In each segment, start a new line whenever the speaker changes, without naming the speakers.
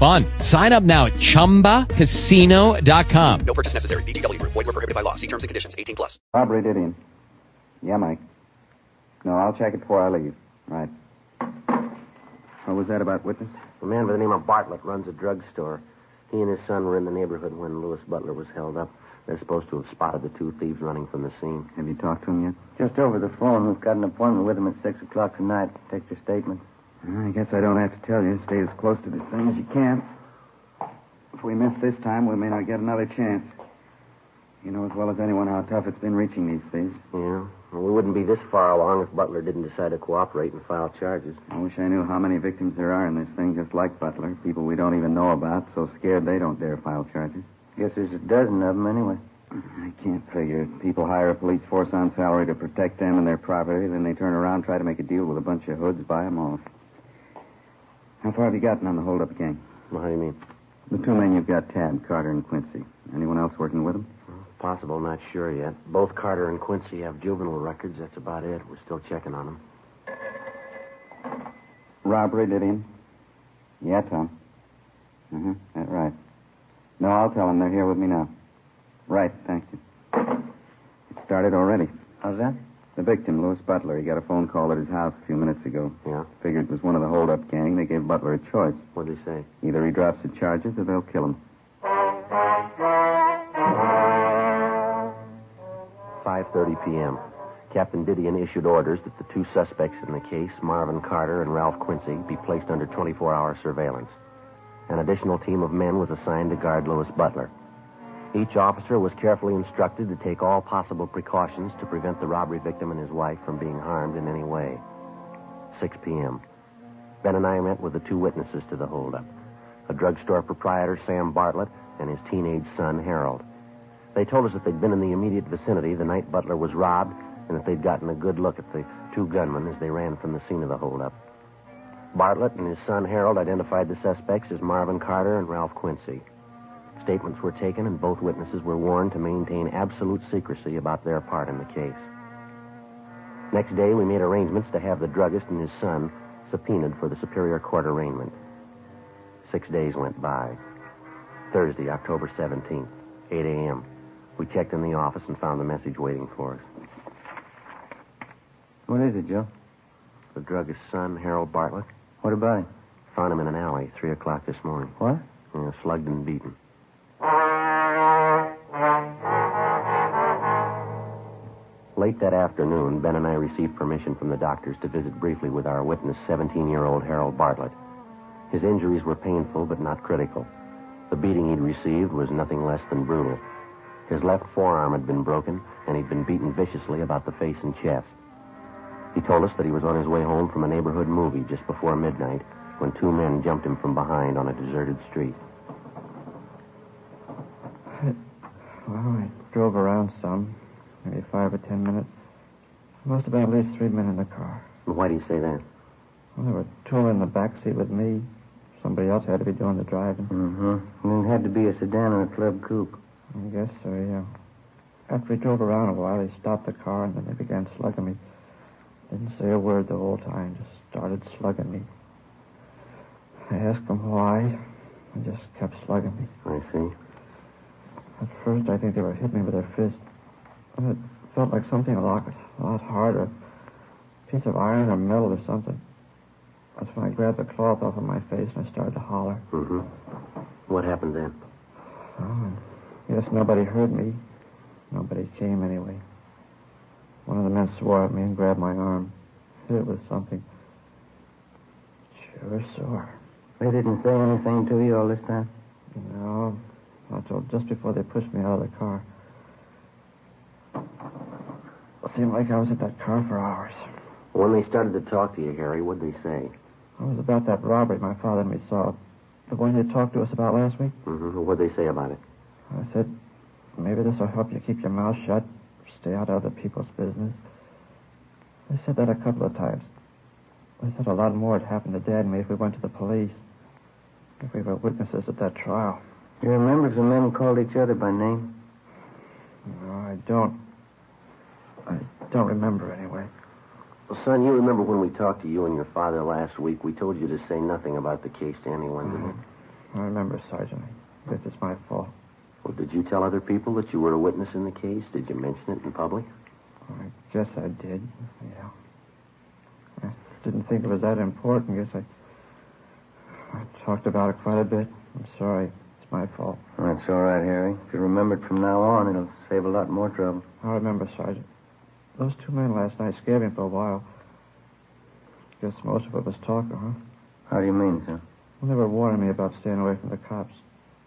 fun. Sign up now at ChumbaCasino.com.
No purchase necessary. VGW. Void were prohibited by law. See terms and conditions. 18 plus.
Robbery did him. Yeah, Mike. No, I'll check it before I leave. Right. What was that about witness?
A man by the name of Bartlett runs a drugstore. He and his son were in the neighborhood when Lewis Butler was held up. They're supposed to have spotted the two thieves running from the scene.
Have you talked to him yet?
Just over the phone. We've got an appointment with him at 6 o'clock tonight. Take your statement.
I guess I don't have to tell you. Stay as close to this thing as you can. If we miss this time, we may not get another chance. You know as well as anyone how tough it's been reaching these things.
Yeah. Well, we wouldn't be this far along if Butler didn't decide to cooperate and file charges.
I wish I knew how many victims there are in this thing just like Butler. People we don't even know about, so scared they don't dare file charges.
Guess there's a dozen of them anyway.
I can't figure. People hire a police force on salary to protect them and their property, then they turn around try to make a deal with a bunch of hoods, buy them off. How far have you gotten on the holdup gang?
Well, how do you mean?
The two men you've got tabbed, Carter and Quincy. Anyone else working with them?
Well, possible, not sure yet. Both Carter and Quincy have juvenile records. That's about it. We're still checking on them.
Robbery, did he? Yeah, Tom. Mm-hmm. That's right. No, I'll tell them they're here with me now. Right, thank you. It started already.
How's that?
The victim, Lewis Butler, he got a phone call at his house a few minutes ago.
Yeah?
Figured it was one of the hold-up gang. They gave Butler a choice.
What'd he say?
Either he drops the charges or they'll kill him.
Five thirty p.m. Captain Didion issued orders that the two suspects in the case, Marvin Carter and Ralph Quincy, be placed under 24-hour surveillance. An additional team of men was assigned to guard Lewis Butler. Each officer was carefully instructed to take all possible precautions to prevent the robbery victim and his wife from being harmed in any way. 6 p.m. Ben and I met with the two witnesses to the holdup a drugstore proprietor, Sam Bartlett, and his teenage son, Harold. They told us that they'd been in the immediate vicinity the night Butler was robbed and that they'd gotten a good look at the two gunmen as they ran from the scene of the holdup. Bartlett and his son Harold identified the suspects as Marvin Carter and Ralph Quincy. Statements were taken, and both witnesses were warned to maintain absolute secrecy about their part in the case. Next day, we made arrangements to have the druggist and his son subpoenaed for the Superior Court arraignment. Six days went by. Thursday, October 17th, 8 a.m. We checked in the office and found a message waiting for us.
What is it, Joe?
The druggist's son, Harold Bartlett.
What about him?
Found him in an alley, 3 o'clock this morning.
What?
Yeah, slugged and beaten. Late that afternoon, Ben and I received permission from the doctors to visit briefly with our witness, 17 year old Harold Bartlett. His injuries were painful but not critical. The beating he'd received was nothing less than brutal. His left forearm had been broken, and he'd been beaten viciously about the face and chest. He told us that he was on his way home from a neighborhood movie just before midnight when two men jumped him from behind on a deserted street.
Well, I drove around some, maybe five or ten minutes. There must have been at least three men in the car.
Why do you say that?
Well, there were two in the back seat with me. Somebody else had to be doing the driving.
Mm-hmm. And it had to be a sedan or a club coupe.
I guess so, yeah. After we drove around a while, they stopped the car and then they began slugging me. Didn't say a word the whole time, just started slugging me. I asked them why, They just kept slugging me.
I see.
At first, I think they were hitting me with their fists. And it felt like something a lot, a lot harder. A piece of iron or metal or something. That's when I grabbed the cloth off of my face and I started to holler.
Mm-hmm. What happened then?
Oh, yes, nobody heard me. Nobody came anyway. One of the men swore at me and grabbed my arm. Hit It was something. Sure sore.
They didn't say anything to you all this time?
No, not till just before they pushed me out of the car. It seemed like I was at that car for hours.
When they started to talk to you, Harry, what'd they say?
It was about that robbery my father and me saw. The one you talked to us about last week.
Mm-hmm. What'd they say about it?
I said, maybe this will help you keep your mouth shut, stay out of other people's business. They said that a couple of times. They said a lot more had happened to Dad and me if we went to the police. If we were witnesses at that trial.
You remember if the men called each other by name?
No, I don't. I don't remember anyway.
Well, son, you remember when we talked to you and your father last week? We told you to say nothing about the case to anyone, didn't we? Mm-hmm.
I remember, Sergeant. I guess it's my fault.
Well, did you tell other people that you were a witness in the case? Did you mention it in public?
I guess I did. Yeah. I didn't think it was that important. I guess I. I talked about it quite a bit. I'm sorry. It's my fault.
That's all right, Harry. If you remember it from now on, it'll save a lot more trouble.
I remember, Sergeant. Those two men last night scared me for a while. Guess most of it was talk, huh?
How do you mean, sir?
Well, they were warning me about staying away from the cops.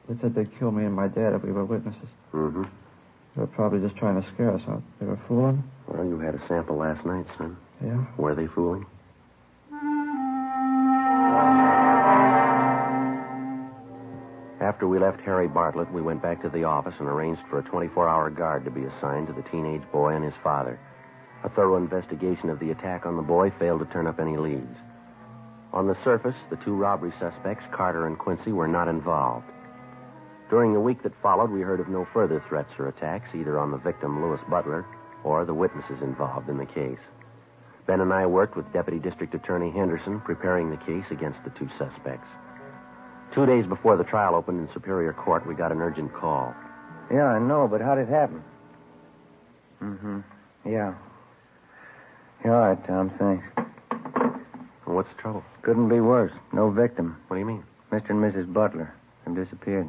They said they'd kill me and my dad if we were witnesses.
Mm-hmm.
They were probably just trying to scare us, huh? They were fooling?
Well, you had a sample last night, son.
Yeah.
Were they fooling? After we left Harry Bartlett, we went back to the office and arranged for a 24 hour guard to be assigned to the teenage boy and his father. A thorough investigation of the attack on the boy failed to turn up any leads. On the surface, the two robbery suspects, Carter and Quincy, were not involved. During the week that followed, we heard of no further threats or attacks, either on the victim, Lewis Butler, or the witnesses involved in the case. Ben and I worked with Deputy District Attorney Henderson, preparing the case against the two suspects. Two days before the trial opened in Superior Court, we got an urgent call.
Yeah, I know, but how did it happen? Mm-hmm. Yeah. Yeah, all right, Tom, thanks.
What's the trouble?
Couldn't be worse. No victim.
What do you mean?
Mr. and Mrs. Butler have disappeared.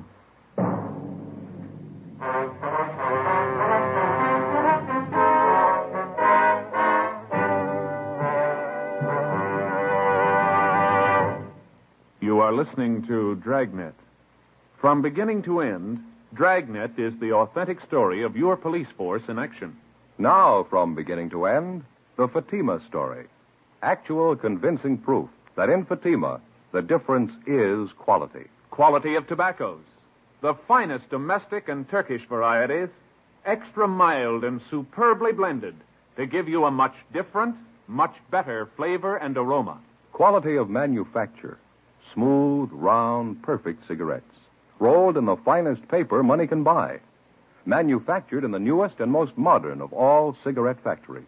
You are listening to Dragnet. From beginning to end, Dragnet is the authentic story of your police force in action.
Now, from beginning to end, the Fatima story. Actual convincing proof that in Fatima, the difference is quality.
Quality of tobaccos. The finest domestic and Turkish varieties, extra mild and superbly blended to give you a much different, much better flavor and aroma.
Quality of manufacture. Smooth, round, perfect cigarettes. Rolled in the finest paper money can buy. Manufactured in the newest and most modern of all cigarette factories.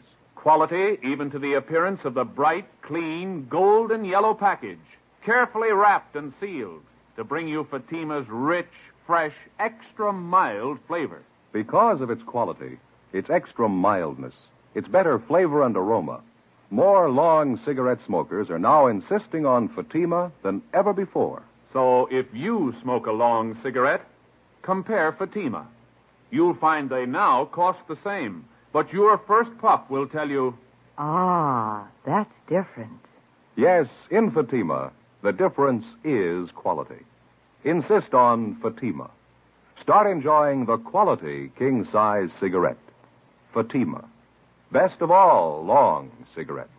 Quality even to the appearance of the bright, clean, golden yellow package, carefully wrapped and sealed to bring you Fatima's rich, fresh, extra mild flavor.
Because of its quality, its extra mildness, its better flavor and aroma, more long cigarette smokers are now insisting on Fatima than ever before.
So if you smoke a long cigarette, compare Fatima. You'll find they now cost the same, but your first puff will tell you,
Ah, that's different.
Yes, in Fatima, the difference is quality. Insist on Fatima. Start enjoying the quality king size cigarette. Fatima. Best of all long cigarettes.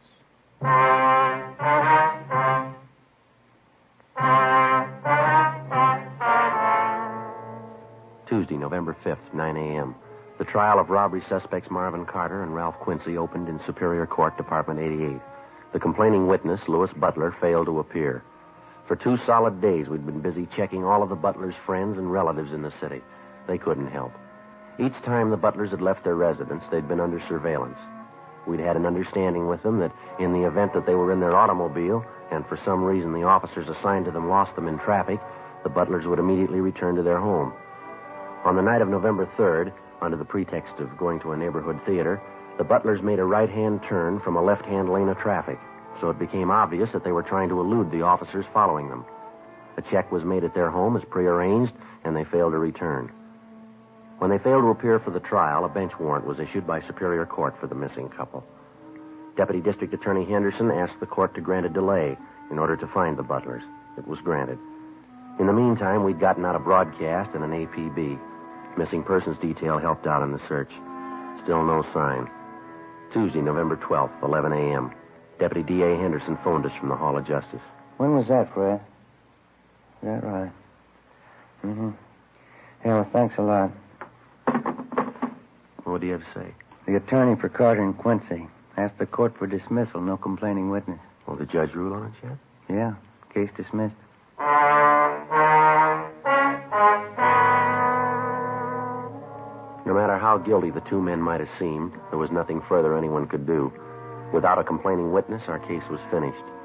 Tuesday, November 5th, 9 a.m. The trial of robbery suspects Marvin Carter and Ralph Quincy opened in Superior Court, Department 88. The complaining witness, Lewis Butler, failed to appear. For two solid days, we'd been busy checking all of the Butler's friends and relatives in the city. They couldn't help. Each time the Butlers had left their residence, they'd been under surveillance. We'd had an understanding with them that in the event that they were in their automobile, and for some reason the officers assigned to them lost them in traffic, the Butlers would immediately return to their home. On the night of November 3rd, under the pretext of going to a neighborhood theater, the Butlers made a right hand turn from a left hand lane of traffic, so it became obvious that they were trying to elude the officers following them. A check was made at their home as prearranged, and they failed to return. When they failed to appear for the trial, a bench warrant was issued by Superior Court for the missing couple. Deputy District Attorney Henderson asked the court to grant a delay in order to find the butlers. It was granted. In the meantime, we'd gotten out a broadcast and an APB. Missing persons detail helped out in the search. Still no sign. Tuesday, November 12th, 11 a.m. Deputy D.A. Henderson phoned us from the Hall of Justice.
When was that, Fred? Is that right? Mm-hmm. Yeah, well, thanks a lot.
What do you have to say?
The attorney for Carter and Quincy asked the court for dismissal, no complaining witness.
Well, the judge rule on it yet?
Yeah, case dismissed.
Matter how guilty the two men might have seemed, there was nothing further anyone could do. Without a complaining witness, our case was finished.